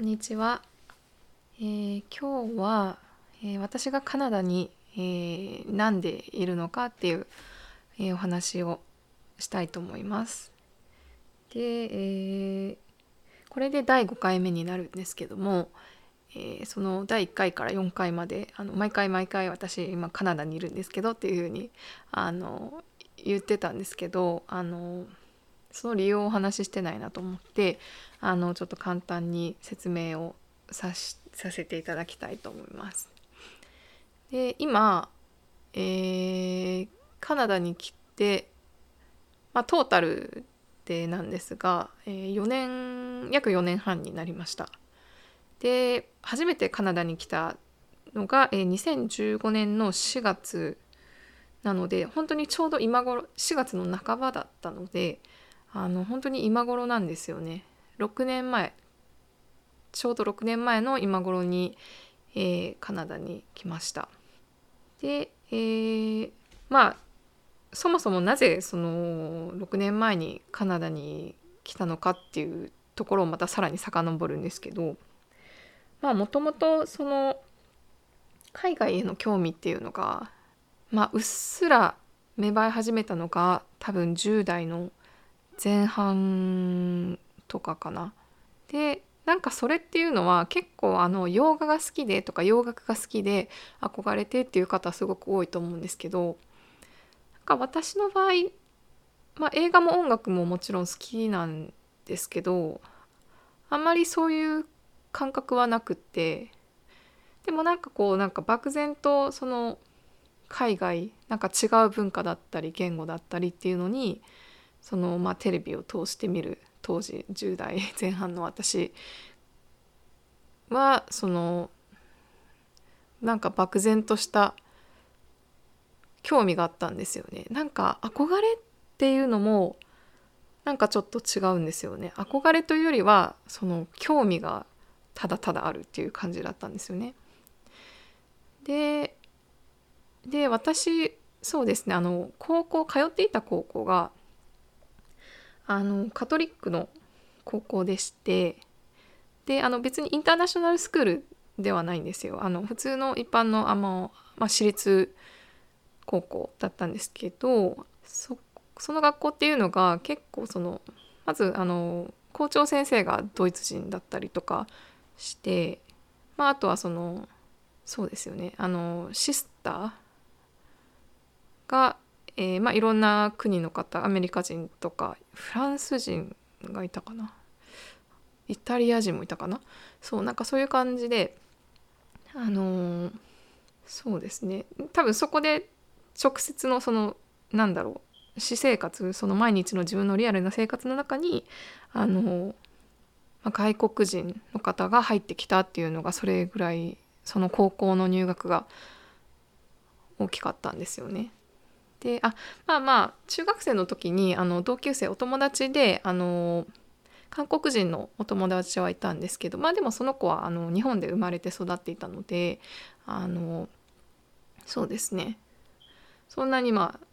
こんにちは、えー今日は、えー私がカナダに、えーなんでいるのかっていう、えーお話をしたいと思います。で、えこれで第5回目になるんですけども、えその第1回から4回まであの毎回毎回私今カナダにいるんですけどっていうふうにあの言ってたんですけどあのその理由をお話ししてないなと思ってあのちょっと簡単に説明をさしさせていただきたいと思います。で今、えーカナダに来て、まあ、トータルでなんですが、えー4年約4年半になりました。で初めてカナダに来たのが、えー2015年の4月なので本当にちょうど今頃4月の半ばだったのであの本当に今頃なんですよね。6年前。ちょうど6年前の今頃に、えーカナダに来ました。で、えーまあそもそもなぜその6年前にカナダに来たのかっていうところをまたさらに遡るんですけどまあもともとその海外への興味っていうのがまあうっすら芽生え始めたのが多分10代の前半とかかな。でなんかそれっていうのは結構あの洋画が好きでとか洋楽が好きで憧れてっていう方すごく多いと思うんですけどなんか私の場合、まあ、映画も音楽ももちろん好きなんですけどあんまりそういう感覚はなくってでもなんかこうなんか漠然とその海外なんか違う文化だったり言語だったりっていうのにそのまあテレビを通して見る当時10代前半の私はそのなんか漠然とした興味があったんですよね。なんか憧れっていうのもなんかちょっと違うんですよね。憧れというよりはその興味がただただあるっていう感じだったんですよね。でで私そうですねあの高校通っていた高校があのカトリックの高校でしてであの別にインターナショナルスクールではないんですよ。あの普通の一般のあの、まあ、私立高校だったんですけどそその学校っていうのが結構そのまずあの校長先生がドイツ人だったりとかして、まあ、あとはそのそうですよね。あのシスターが、えーまあ、いろんな国の方アメリカ人とかフランス人がいたかな。イタリア人もいたかな。そうなんかそういう感じであのーそうですね。多分そこで直接のそのなんだろう私生活その毎日の自分のリアルな生活の中にあのー外国人の方が入ってきたっていうのがそれぐらいその高校の入学が大きかったんですよね。であまあまあ中学生の時にあの同級生お友達であの韓国人のお友達はいたんですけどまあでもその子はあの日本で生まれて育っていたのであのそうですねそんなにまあ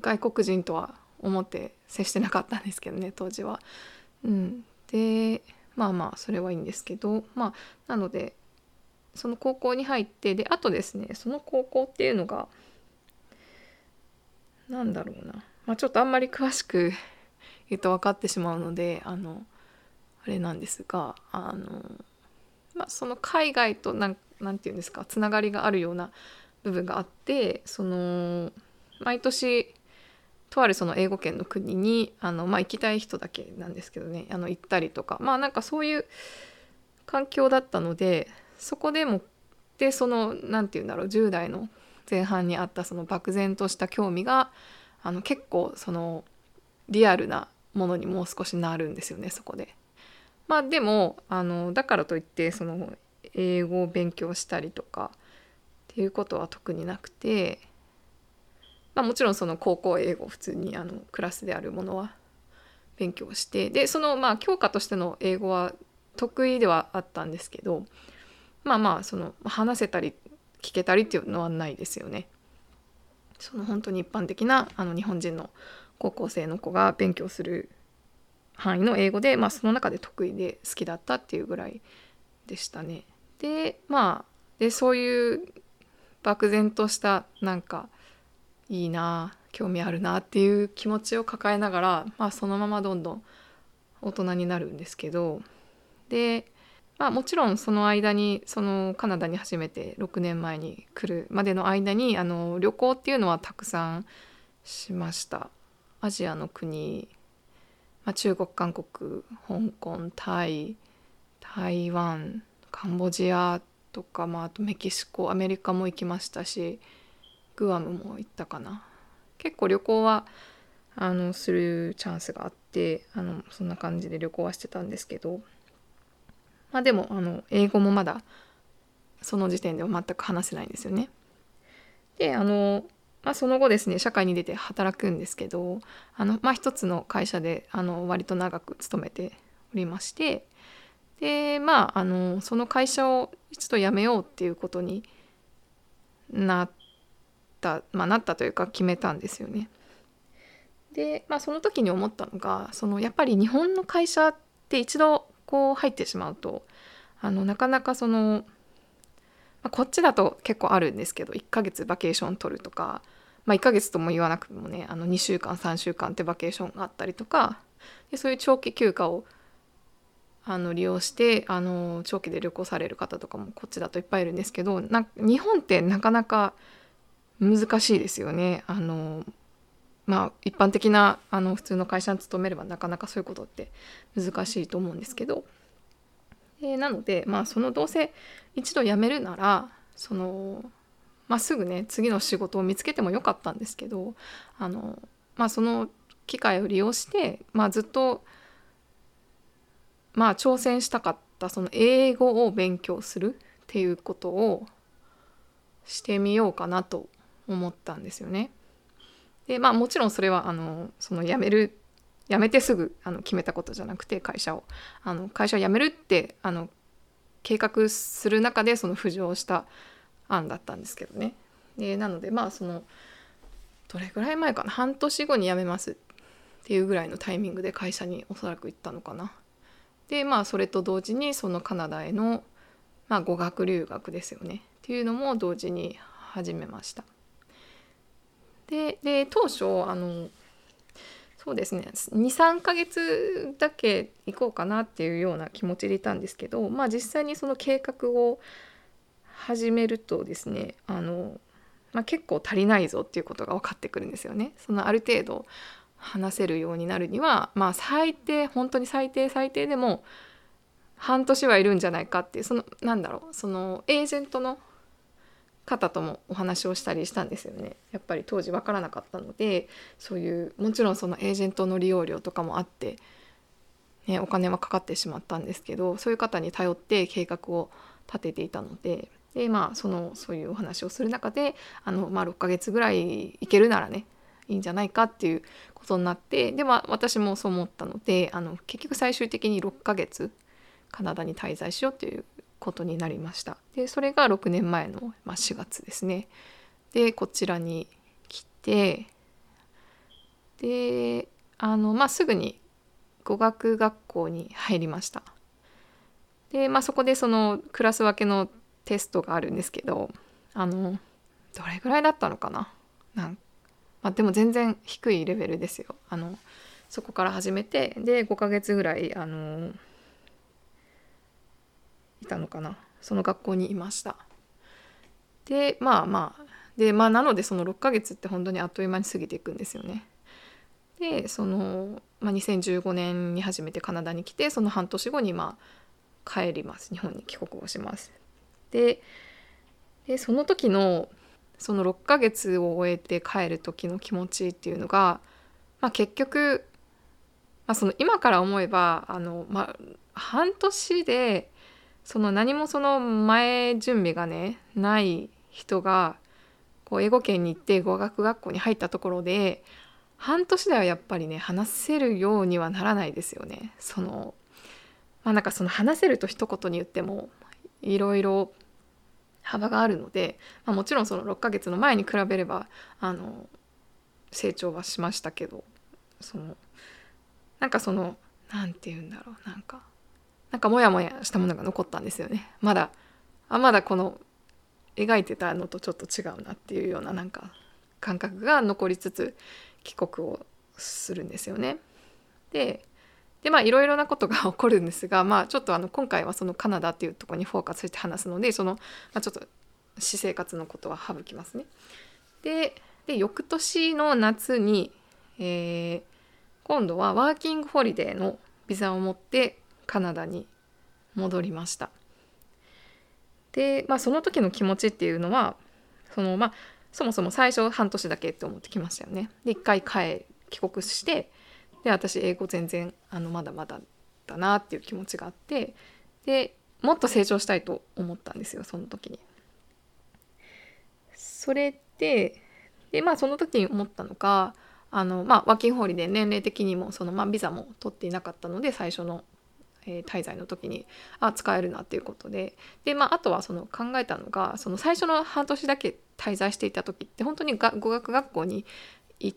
外国人とは思って接してなかったんですけどね当時は。うん、でまあまあそれはいいんですけどまあなのでその高校に入ってであとですねその高校っていうのがなんだろうな、まあ、ちょっとあんまり詳しく 言うと分かってしまうのであのあれなんですがあの、まあ、その海外となんなんていうんですかつながりがあるような部分があってその毎年とあるその英語圏の国にあの、まあ、行きたい人だけなんですけどねあの行ったりとか。まあなんかそういう環境だったのでそこでもでその何て言うんだろう10代の前半にあったその漠然とした興味があの結構そのリアルなものにもう少しなるんですよねそこで。まあでもあのだからといってその英語を勉強したりとかっていうことは特になくて、まあ、もちろんその高校英語普通にあのクラスであるものは勉強してでそのまあ教科としての英語は得意ではあったんですけどまあまあその話せたり聞けたりっていうのはないですよね。その本当に一般的なあの日本人の高校生の子が勉強する範囲の英語で、まあ、その中で得意で好きだったっていうぐらいでしたね。でまあでそういう漠然としたなんかいいな興味あるなっていう気持ちを抱えながら、まあ、そのままどんどん大人になるんですけどで、まあ、もちろんその間にそのカナダに初めて6年前に来るまでの間にあの旅行っていうのはたくさんしました。アジアの国、まあ、中国韓国香港タイ台湾カンボジアとか、まあ、あとメキシコアメリカも行きましたしグアムも行ったかな結構旅行はあのするチャンスがあってあのそんな感じで旅行はしてたんですけどまあでもあの英語もまだその時点では全く話せないんですよね。であのまあ、その後ですね社会に出て働くんですけどあの、まあ、一つの会社であの割と長く勤めておりましてでまああのその会社を一度辞めようっていうことになった、まあ、なったというか決めたんですよね。で、まあ、その時に思ったのがそのやっぱり日本の会社って一度こう入ってしまうとあのなかなかそのまあ、こっちだと結構あるんですけど1ヶ月バケーション取るとか、まあ、1ヶ月とも言わなくてもねあの2週間3週間ってバケーションがあったりとかでそういう長期休暇をあの利用してあの長期で旅行される方とかもこっちだといっぱいいるんですけどな日本ってなかなか難しいですよね。あのまあ、一般的なあの普通の会社に勤めればなかなかそういうことって難しいと思うんですけどえ、なのでまあそのどうせ一度辞めるならそのまあ、すぐね次の仕事を見つけてもよかったんですけどあの、まあ、その機会を利用して、まあ、ずっと、まあ、挑戦したかったその英語を勉強するっていうことをしてみようかなと思ったんですよね。でまあもちろんそれはあのその辞める辞めてすぐあの決めたことじゃなくて会社をあの会社を辞めるってあの計画する中でその浮上した案だったんですけどね。でなのでまあそのどれぐらい前かな？半年後に辞めますっていうぐらいのタイミングで会社におそらく行ったのかな。でまあそれと同時にそのカナダへの、まあ、語学留学ですよねっていうのも同時に始めました。でで当初あのそうですね23ヶ月だけ行こうかなっていうような気持ちでいたんですけどまあ実際にその計画を始めるとですねあの、まあ、結構足りないぞっていうことが分かってくるんですよね。そのある程度話せるようになるにはまあ最低本当に最低最低でも半年はいるんじゃないかっていうそのなんだろうそのエージェントの方ともお話をしたりしたんですよね。やっぱり当時分からなかったのでそういうもちろんそのエージェントの利用料とかもあって、ね、お金はかかってしまったんですけどそういう方に頼って計画を立てていたのででまあそのそういうお話をする中であの、まあ、6ヶ月ぐらい行けるならねいいんじゃないかっていうことになってで、まあ、私もそう思ったのであの結局最終的に6ヶ月カナダに滞在しようっていうことになりました。でそれが6年前の、まあ、4月ですね。でこちらに来てであの、まあ、すぐに語学学校に入りました。で、まあ、そこでそのクラス分けのテストがあるんですけどあのどれぐらいだったのかな？なんまあ、でも全然低いレベルですよ。あのそこから始めてで5ヶ月ぐらいあのいたのかな。その学校にいました。でまあまあでまあなのでその6ヶ月って本当にあっという間に過ぎていくんですよね。でその、まあ、2015年に初めてカナダに来てその半年後にまあ帰ります。日本に帰国をします。ででその時のその6ヶ月を終えて帰る時の気持ちっていうのが、まあ、結局、まあ、その今から思えばあの、まあ、半年でその何もその前準備がねない人がこう英語圏に行って語学学校に入ったところで半年ではやっぱりね話せるようにはならないですよね。そのまあなんかその話せると一言に言ってもいろいろ幅があるので、まあ、もちろんその6ヶ月の前に比べればあの成長はしましたけどそのなんかその何て言うんだろうなんかなんかモヤモヤしたものが残ったんですよねまだあまだこの描いてたのとちょっと違うなっていうようななんか感覚が残りつつ帰国をするんですよね。ででまあいろいろなことが起こるんですが、まあ、ちょっとあの今回はそのカナダっていうとこにフォーカスして話すのでその、まあ、ちょっと私生活のことは省きますね。でで翌年の夏に、えー、今度はワーキングホリデーのビザを持ってカナダに戻りました。で、まあ、その時の気持ちっていうのはそのまあそもそも最初半年だけって思ってきましたよね。で一回帰帰国してで私英語全然あのまだまだだなっていう気持ちがあってでもっと成長したいと思ったんですよその時に。それででまあその時に思ったのがあの、まあ、ワーキングホリデー年齢的にもその、まあ、ビザも取っていなかったので最初の、え、滞在の時にあ使えるなっていうことでで、まあ、あとはその考えたのがその最初の半年だけ滞在していた時って本当にが語学学校に行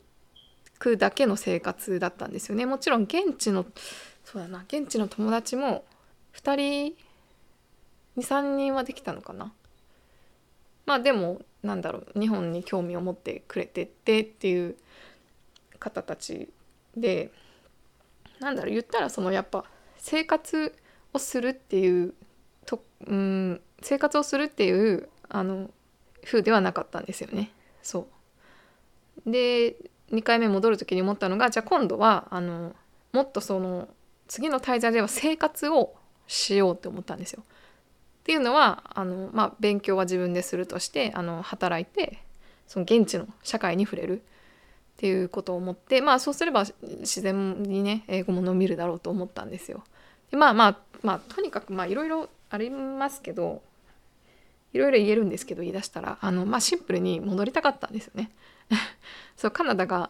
くだけの生活だったんですよね。もちろん現地のそうだな現地の友達も2人23人はできたのかな。まあでもなんだろう日本に興味を持ってくれてってっていう方たちでなんだろう言ったらそのやっぱ生活をするっていうとうん生活をするっていうあの風ではなかったんですよね。そうで2回目戻る時に思ったのがじゃあ今度はあのもっとその次の滞在では生活をしようって思ったんですよ。っていうのはあの、まあ、勉強は自分でするとしてあの働いてその現地の社会に触れるっていうことを思ってまあそうすれば自然にね英語も伸びるだろうと思ったんですよ。まあまあまあとにかくまあいろいろありますけどいろいろ言えるんですけど言い出したらあの、まあ、シンプルに戻りたかったんですよね。そうカナダが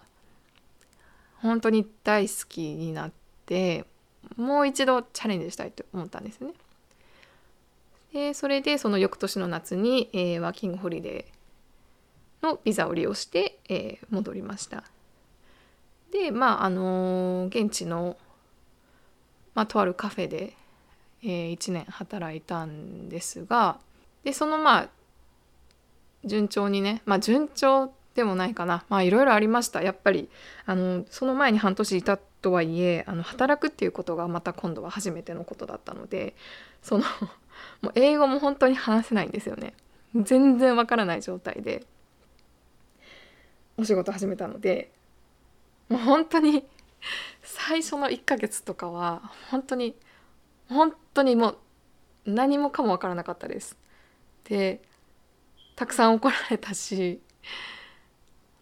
本当に大好きになってもう一度チャレンジしたいと思ったんですね。でそれでその翌年の夏に、えー、ワーキングホリデーのビザを利用して、えー、戻りました。でまああのー、現地の、まあ、とあるカフェで、えー、1年働いたんですがでそのまあ順調にねまあ順調でもないかな。まあいろいろありました。やっぱりあのその前に半年いたとはいえあの働くっていうことがまた今度は初めてのことだったのでその もう英語も本当に話せないんですよね。全然わからない状態でお仕事始めたのでもう本当に最初の1ヶ月とかは本当に本当にもう何もかもわからなかったです。でたくさん怒られたし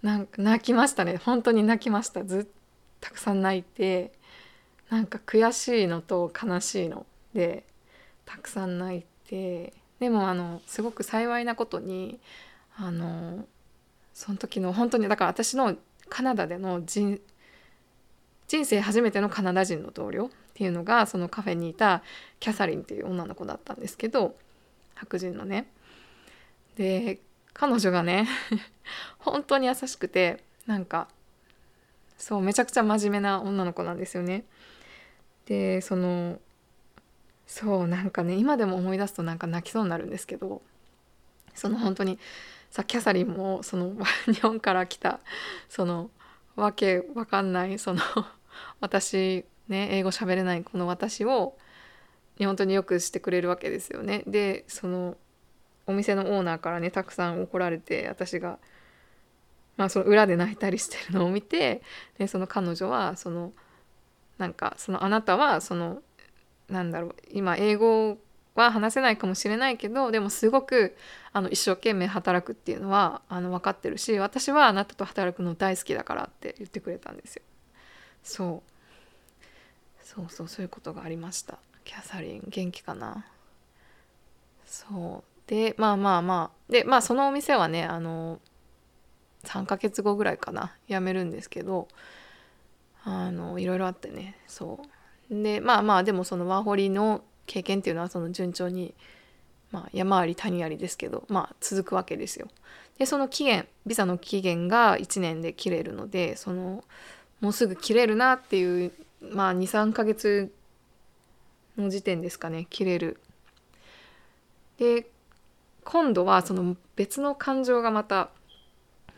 なんか泣きましたね。本当に泣きました。ずたくさん泣いてなんか悔しいのと悲しいのでたくさん泣いてでもあのすごく幸いなことにあのその時の本当にだから私のカナダでの人人生初めてのカナダ人の同僚っていうのがそのカフェにいたキャサリンっていう女の子だったんですけど白人のねで彼女がね 本当に優しくてなんかそうめちゃくちゃ真面目な女の子なんですよね。でそのそうなんかね今でも思い出すとなんか泣きそうになるんですけどその本当にさキャサリンもその 日本から来たそのわけわかんないその私ね英語喋れないこの私を本当によくしてくれるわけですよね。でそのお店のオーナーからねたくさん怒られて私が、まあ、その裏で泣いたりしてるのを見てでその彼女はそのなんかそのあなたはそのなんだろう今英語は話せないかもしれないけどでもすごくあの一生懸命働くっていうのはあの分かってるし私はあなたと働くの大好きだからって言ってくれたんですよ。そう。そうそうそういうことがありました。キャサリン元気かな？そう。でまあまあまあ。でまあそのお店はねあの3ヶ月後ぐらいかな。辞めるんですけどあのいろいろあってね。そう。でまあまあでもそのワーホリの経験っていうのはその順調に、まあ、山あり谷ありですけどまあ続くわけですよ。でその期限ビザの期限が1年で切れるのでそのもうすぐ切れるなっていうまあ23ヶ月の時点ですかね切れる。で今度はその別の感情がまた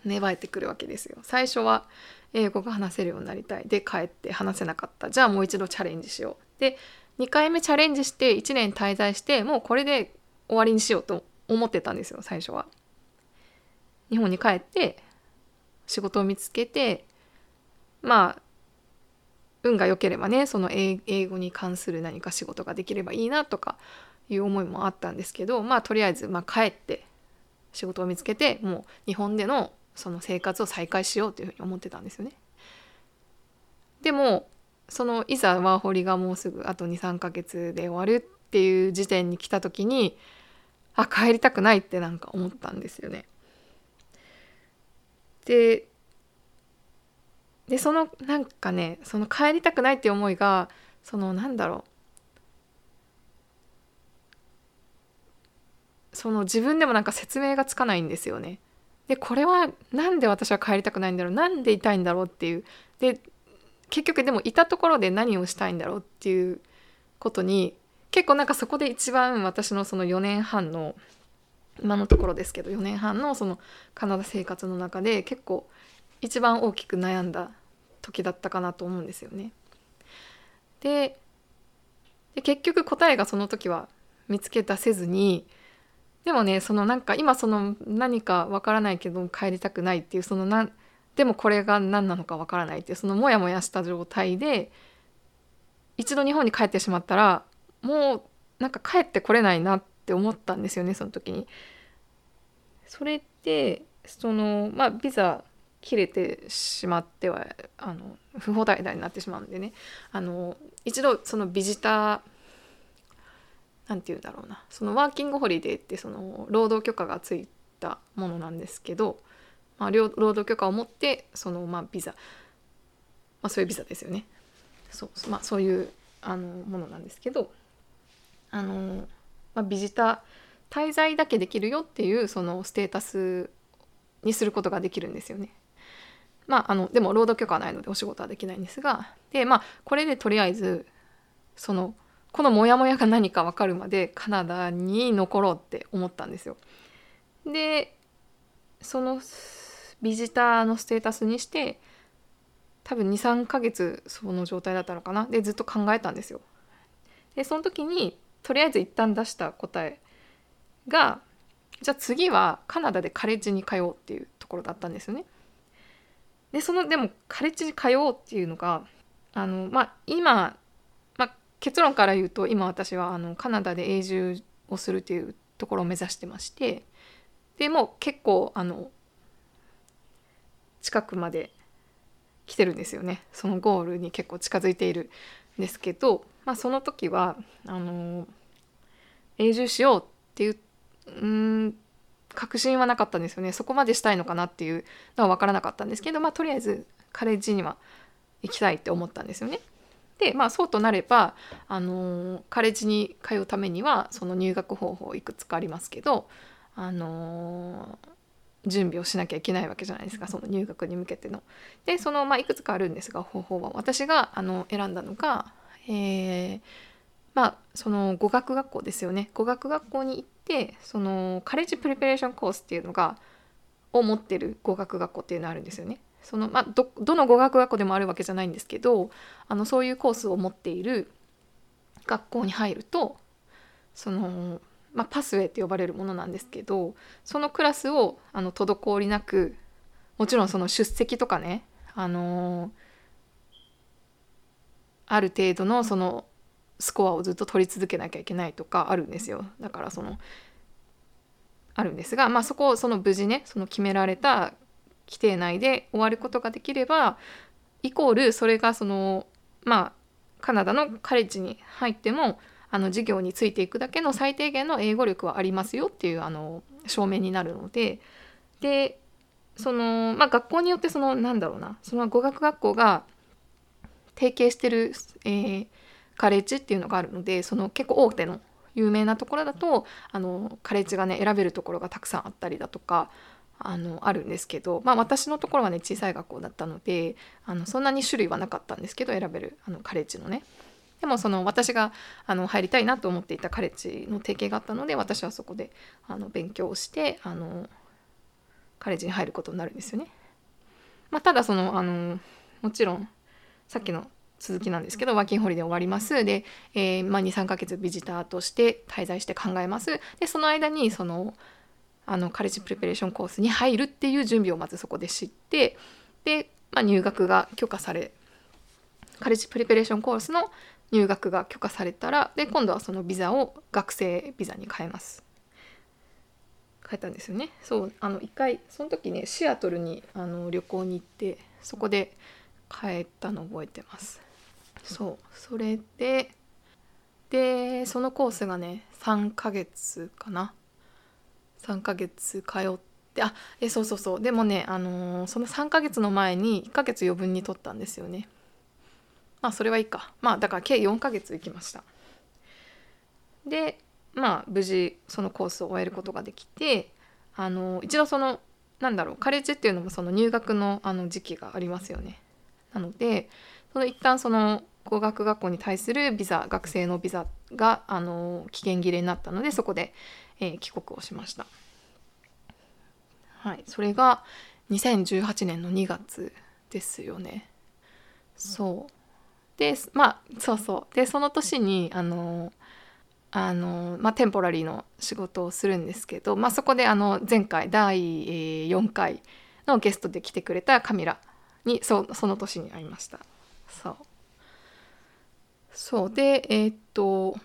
芽生えてくるわけですよ。最初は英語が話せるようになりたいで帰って話せなかったじゃあもう一度チャレンジしようで2回目チャレンジして1年滞在してもうこれで終わりにしようと思ってたんですよ最初は。日本に帰って仕事を見つけてまあ運が良ければねその英語に関する何か仕事ができればいいなとかいう思いもあったんですけどまあとりあえずまあ帰って仕事を見つけてもう日本でのその生活を再開しようというふうに思ってたんですよね。でもそのいざワーホリがもうすぐあと23ヶ月で終わるっていう時点に来た時にあ帰りたくないってなんか思ったんですよね。ででそのなんかねその帰りたくないっていう思いがそのなんだろう。その自分でもなんか説明がつかないんですよね。でこれは何で私は帰りたくないんだろう？なんでいたいんだろうっていう。で結局でもいたところで何をしたいんだろうっていうことに結構なんかそこで一番私のその4年半の今のところですけど4年半のそのカナダ生活の中で結構一番大きく悩んだ時だったかなと思うんですよね。で結局答えがその時は見つけ出せずにでもねそのなんか今その何かわからないけど帰りたくないっていうそのなでもこれが何なのかわからないっていうそのモヤモヤした状態で一度日本に帰ってしまったらもうなんか帰ってこれないなって思ったんですよねその時に。それってそのまあビザ切れてしまってはあの不法滞在になってしまうんでね。あの一度そのビジター何て言うんだろうな。そのワーキングホリデーってその労働許可がついたものなんですけど、まあ、労働許可を持ってそのまあビザ、まあ、そういうビザですよね。そう,、まあ、そういうあのものなんですけどあの、まあ、ビジター滞在だけできるよっていうそのステータスにすることができるんですよね。まあ、あのでも労働許可はないのでお仕事はできないんですがでまあこれでとりあえずそのこのモヤモヤが何か分かるまでカナダに残ろうって思ったんですよ。でそのビジターのステータスにして多分23ヶ月その状態だったのかなでずっと考えたんですよ。でその時にとりあえず一旦出した答えがじゃあ次はカナダでカレッジに通おうっていうところだったんですよね。でそのでもカレッジに通おうっていうのがあのまあ今結論から言うと今私はあのカナダで永住をするというところを目指してましてでも結構あの近くまで来てるんですよね。そのゴールに結構近づいているんですけど、まあ、その時はあの永住しようっていううん確信はなかったんですよねそこまでしたいのかなっていうのは分からなかったんですけど、まあ、とりあえずカレッジには行きたいって思ったんですよね。でまあそうとなればあのカレッジに通うためにはその入学方法いくつかありますけどあの準備をしなきゃいけないわけじゃないですかその入学に向けての。でその、まあ、いくつかあるんですが方法は私があの選んだのが、えー、まあその語学学校ですよね語学学校に行ってそのカレッジプレペレーションコースっていうのがを持ってる語学学校っていうのがあるんですよね。そのまあ、どどの語学学校でもあるわけじゃないんですけどあのそういうコースを持っている学校に入るとその、まあ、パスウェイって呼ばれるものなんですけどそのクラスをあの滞りなくもちろんその出席とかね、あのー、ある程度のそのスコアをずっと取り続けなきゃいけないとかあるんですよ。だからそのあるんですが、まあ、そこをその無事ねその決められた規定内で終わることができればイコールそれがそのまあカナダのカレッジに入ってもあの授業についていくだけの最低限の英語力はありますよっていうあの証明になるので。でそのまあ学校によってそのなんだろうなその語学学校が提携してる、えー、カレッジっていうのがあるのでその結構大手の有名なところだとあのカレッジがね選べるところがたくさんあったりだとかあのあるんですけど、まあ、私のところはね小さい学校だったのであのそんなに種類はなかったんですけど選べるあのカレッジのね。でもその私があの入りたいなと思っていたカレッジの提携があったので私はそこであの勉強をしてあのカレッジに入ることになるんですよね。まあ、ただそのあのもちろんさっきの続きなんですけどワーキングホリデー終わります。で、えーまあ、23ヶ月ビジターとして滞在して考えます。でその間にそのあのカレッジプレペレーションコースに入るっていう準備をまずそこで知ってで、まあ、入学が許可されカレッジプレペレーションコースの入学が許可されたらで今度はそのビザを学生ビザに変えます。変えたんですよね。そうあの一回その時ねシアトルにあの旅行に行ってそこで変えたの覚えてます。そう。それででそのコースがね3ヶ月かな。3ヶ月通ってあえそうそうそう。でもね、あのー、その3ヶ月の前に1ヶ月余分に取ったんですよね。まあそれはいいか。まあだから計4ヶ月行きました。でまあ無事そのコースを終えることができてあのー、一度そのなんだろうカレッジっていうのもその入学のあの時期がありますよね。なのでその一旦その語学学校に対するビザ学生のビザがあの期限切れになったのでそこで、えー、帰国をしました。はい、それが2018年の2月ですよね。そうでまあそうそうでその年にあのあの、まあ、テンポラリーの仕事をするんですけど、まあ、そこであの前回第4回のゲストで来てくれたカミラにそその年に会いました。そうそう。でえー、っと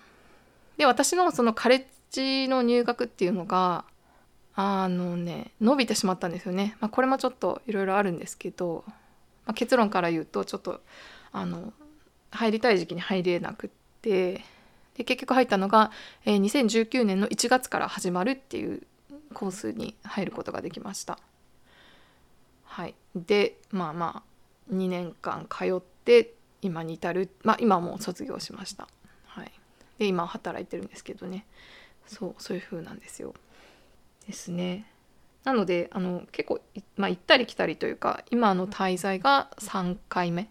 で私のそのカレッジの入学っていうのがあのね伸びてしまったんですよね、まあ、これもちょっといろいろあるんですけど、まあ、結論から言うとちょっとあの入りたい時期に入れなくってで結局入ったのが、えー、2019年の1月から始まるっていうコースに入ることができました。はい、でまあまあ2年間通って今に至るまあ今も卒業しました。はい、で今働いてるんですけどねそうそういう風なんですよ。ですね。なのであの結構、まあ、行ったり来たりというか今の滞在が3回目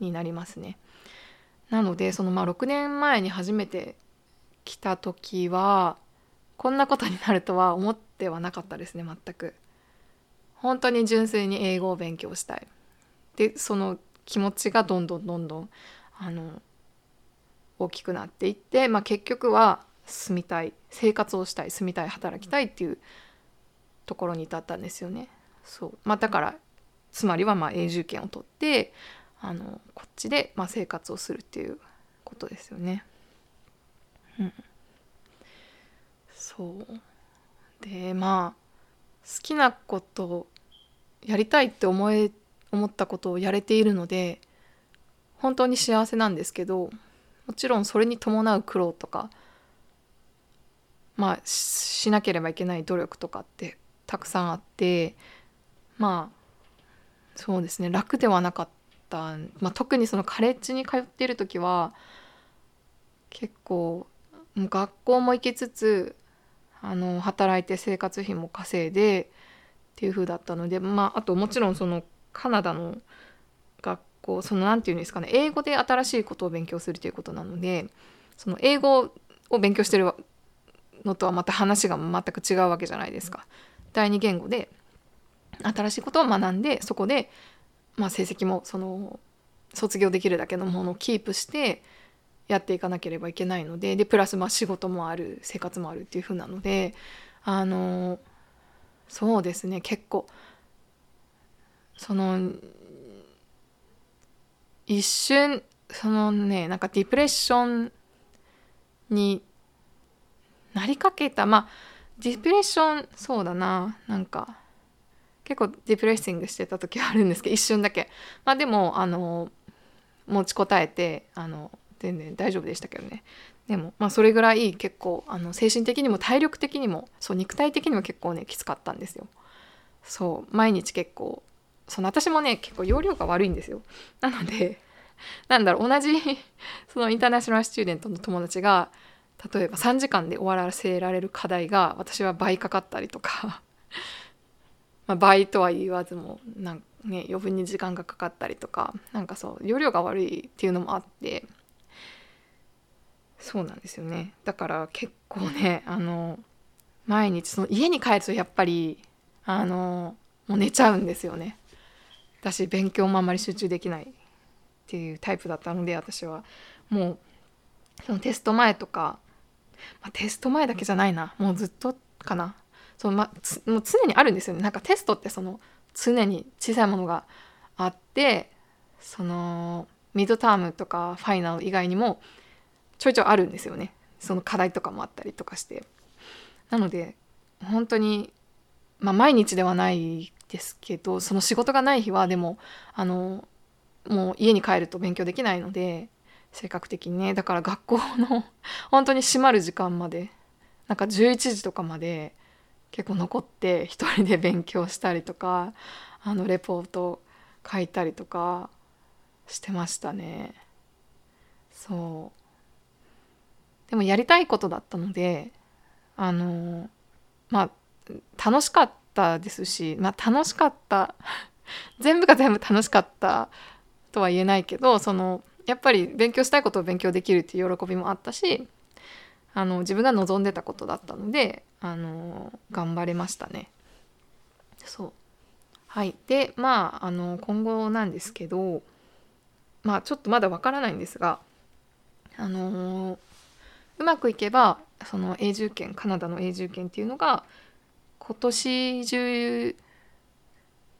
になりますね。なのでそのまあ6年前に初めて来た時はこんなことになるとは思ってはなかったですね全く。本当に純粋に英語を勉強したい。でその気持ちがどんどんどんどんあの大きくなっていって、まあ、結局は住みたい生活をしたい住みたい働きたいっていうところに至ったんですよね。そうまあ、だからつまりはまあ永住権を取ってあのこっちでまあ生活をするっていうことですよね。うん、そうでまあ好きなことやりたいって思え思ったことをやれているので本当に幸せなんですけどもちろんそれに伴う苦労とかまあしなければいけない努力とかってたくさんあってまあそうですね楽ではなかった、まあ、特にそのカレッジに通っている時は結構学校も行きつつあの働いて生活費も稼いでっていう風だったのでまああともちろんそのカナダの学校その何て言うんですかね英語で新しいことを勉強するということなのでその英語を勉強してるのとはまた話が全く違うわけじゃないですか。第二言語で新しいことを学んでそこで、まあ、成績もその卒業できるだけのものをキープしてやっていかなければいけないのででプラスまあ仕事もある生活もあるっていう風なのであのそうですね結構その一瞬そのねなんかディプレッションになりかけたまあディプレッションそうだななんか結構ディプレッシングしてた時はあるんですけど一瞬だけ。まあでもあの持ちこたえてあの全然大丈夫でしたけどね。でもまあそれぐらい結構あの精神的にも体力的にもそう肉体的にも結構ねきつかったんですよ。そう毎日結構その私もね結構容量が悪いんですよ。なので なんだろう同じ そのインターナショナルスチューデントの友達が例えば3時間で終わらせられる課題が私は倍かかったりとか。まあ、倍とは言わずもなんね、余分に時間がかかったりとかなんかそう容量が悪いっていうのもあって。そうなんですよね。だから結構ねあの毎日その家に帰るとやっぱりあのもう寝ちゃうんですよね。私勉強もあまり集中できないっていうタイプだったので私はもうそのテスト前とか、まあ、テスト前だけじゃないな。もうずっとかな。その、ま、もう常にあるんですよね。なんかテストってその常に小さいものがあってそのミッドタームとかファイナル以外にもちょいちょいあるんですよね。その課題とかもあったりとかして。なので本当にまあ毎日ではないですけどその仕事がない日はでもあのもう家に帰ると勉強できないので性格的にね。だから学校の本当に閉まる時間までなんか11時とかまで結構残って一人で勉強したりとかあのレポート書いたりとかしてましたね。そう。でもやりたいことだったのであのまあ楽しかったたですしまあ楽しかった。全部が全部楽しかったとは言えないけどそのやっぱり勉強したいことを勉強できるっていう喜びもあったしあの自分が望んでたことだったのであの頑張れましたね。そう。はい。でまああの今後なんですけどまあちょっとまだわからないんですがあのうまくいけばその永住権カナダの永住権っていうのが今年中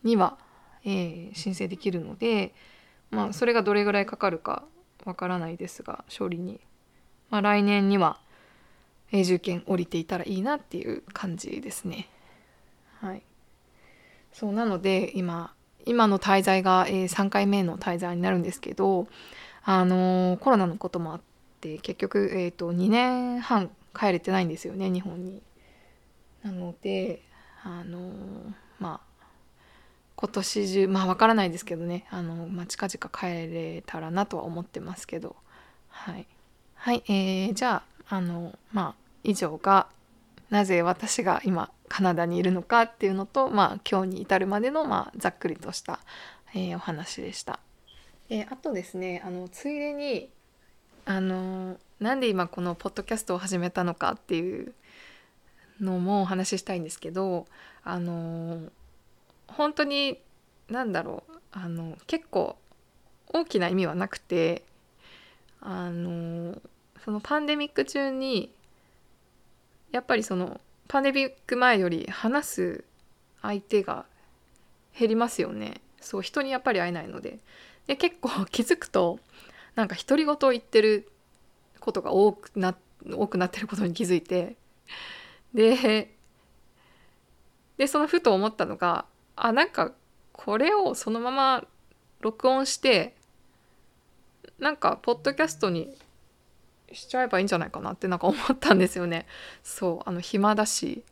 には、えー、申請できるので、まあ、それがどれぐらいかかるかわからないですが勝利に、まあ、来年には永住権降りていたらいいなっていう感じですね。はい、そうなので今今の滞在が、えー、3回目の滞在になるんですけど、あのー、コロナのこともあって結局、えーと、2年半帰れてないんですよね日本に。なので、あのー、まあ今年中まあわからないですけどねあの、まあ、近々帰れたらなとは思ってますけどはい、はいえー、じゃああのまあ以上がなぜ私が今カナダにいるのかっていうのと、まあ、今日に至るまでの、まあ、ざっくりとした、えー、お話でした。えー、あとですねあのついでにあのなんで今このポッドキャストを始めたのかっていうのもお話ししたいんですけどあの本当に何だろうあの結構大きな意味はなくてあのそのパンデミック中にやっぱりそのパンデミック前より話す相手が減りますよね。そう人にやっぱり会えないので。で結構気づくとなんか独り言を言ってることが多くな多くなってることに気づいてででそのふと思ったのがあなんかこれをそのまま録音してなんかポッドキャストにしちゃえばいいんじゃないかなってなんか思ったんですよね。そうあの暇だし。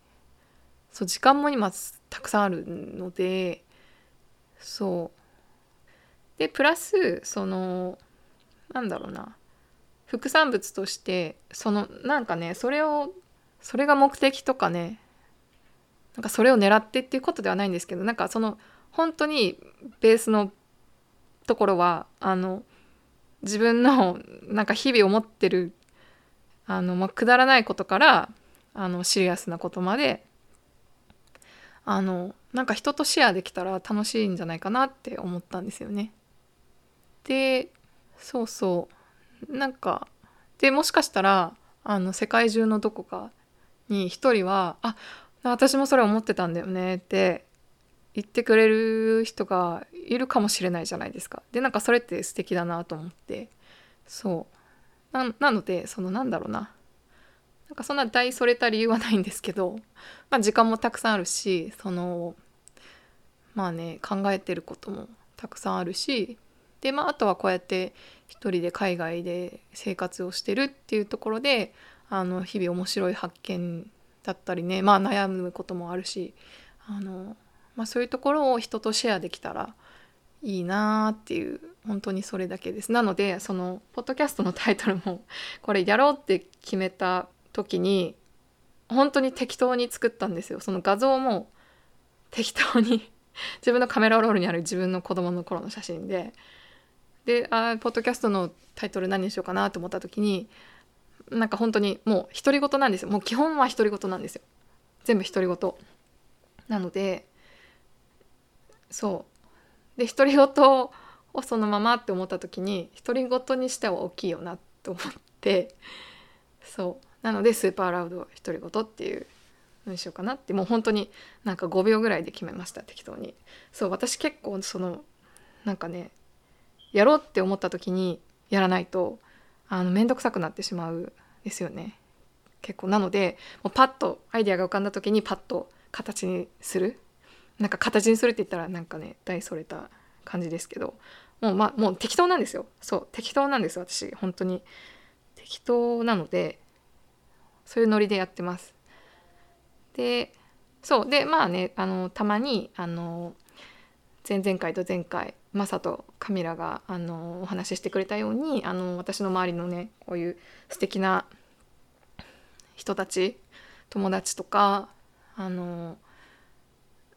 そう時間も今たくさんあるのでそう。でプラスそのなんだろうな。副産物としてそのなんかねそれをそれが目的とかねなんかそれを狙ってっていうことではないんですけどなんかその本当にベースのところはあの自分のなんか日々思ってるあの、まあ、くだらないことからあのシリアスなことまであのなんか人とシェアできたら楽しいんじゃないかなって思ったんですよね。でそうそうなんかでもしかしたらあの世界中のどこかに一人は「あ私もそれ思ってたんだよね」って言ってくれる人がいるかもしれないじゃないですか。でなんかそれって素敵だなと思って。そう。なのでそのなんだろうな。なんかそんな大それた理由はないんですけど、まあ、時間もたくさんあるしそのまあね考えてることもたくさんあるしでまああとはこうやって一人で海外で生活をしてるっていうところであの日々面白い発見だったりねまあ悩むこともあるしあのまあ、そういうところを人とシェアできたらいいなっていう本当にそれだけです。なのでそのポッドキャストのタイトルも これやろうって決めた時に本当に適当に作ったんですよ。その画像も適当に 自分のカメラロールにある自分の子供の頃の写真で。であポッドキャストのタイトル何にしようかなと思った時になんか本当にもう独り言なんですよ。もう基本は独り言なんですよ。全部独り言。なのでそう。で独り言をそのままって思った時に独り言にしては大きいよなと思ってそう。なのでスーパーラウド独り言っていうのにしようかなってもう本当になんか5秒ぐらいで決めました適当に。そう私結構そのなんかねやろうって思った時にやらないとあの面倒くさくなってしまうですよね。結構。なのでもうパッとアイデアが浮かんだ時にパッと形にする。なんか形にするって言ったらなんかね大それた感じですけど。もうまもう適当なんですよ。そう適当なんです私。本当に。適当なのでそういうノリでやってます。でそう。でまあねあのたまにあの前々回と前回マサとカミラがあのお話ししてくれたようにあの私の周りのねこういう素敵な人たち友達とかあの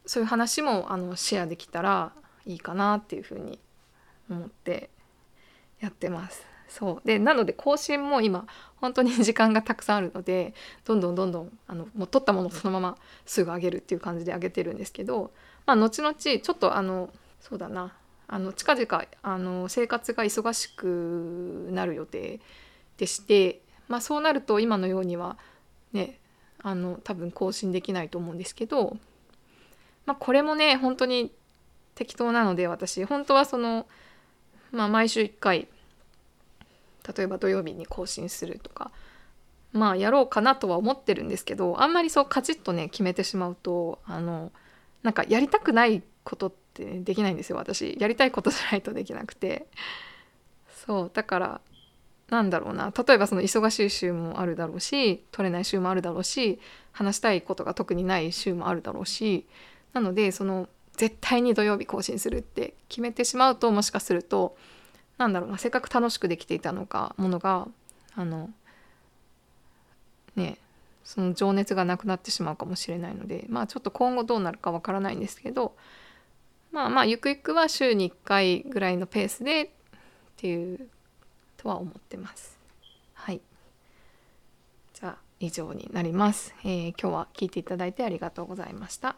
そういう話もあのシェアできたらいいかなっていうふうに思ってやってます。そうでなので更新も今本当に時間がたくさんあるのでどんどんどんどんあのもう撮ったものをそのまますぐ上げるっていう感じで上げてるんですけど、まあ、後々ちょっとあのそうだなあの近々あの生活が忙しくなる予定でして、まあ、そうなると今のようにはねあの多分更新できないと思うんですけど、まあ、これもね本当に適当なので私本当はその、まあ、毎週1回例えば土曜日に更新するとかまあやろうかなとは思ってるんですけどあんまりそうカチッとね決めてしまうとあのなんかやりたくないことって、ね、できないんですよ私。やりたいことじゃないとできなくて。そうだからなんだろうな。例えばその忙しい週もあるだろうし取れない週もあるだろうし話したいことが特にない週もあるだろうしなのでその絶対に土曜日更新するって決めてしまうともしかするとなんだろうなせっかく楽しくできていたのかものがあのねその情熱がなくなってしまうかもしれないのでまあちょっと今後どうなるかわからないんですけどまあまあゆくゆくは週に1回ぐらいのペースでっていうとは思ってます。はいじゃあ以上になります、えー、今日は聞いていただいてありがとうございました。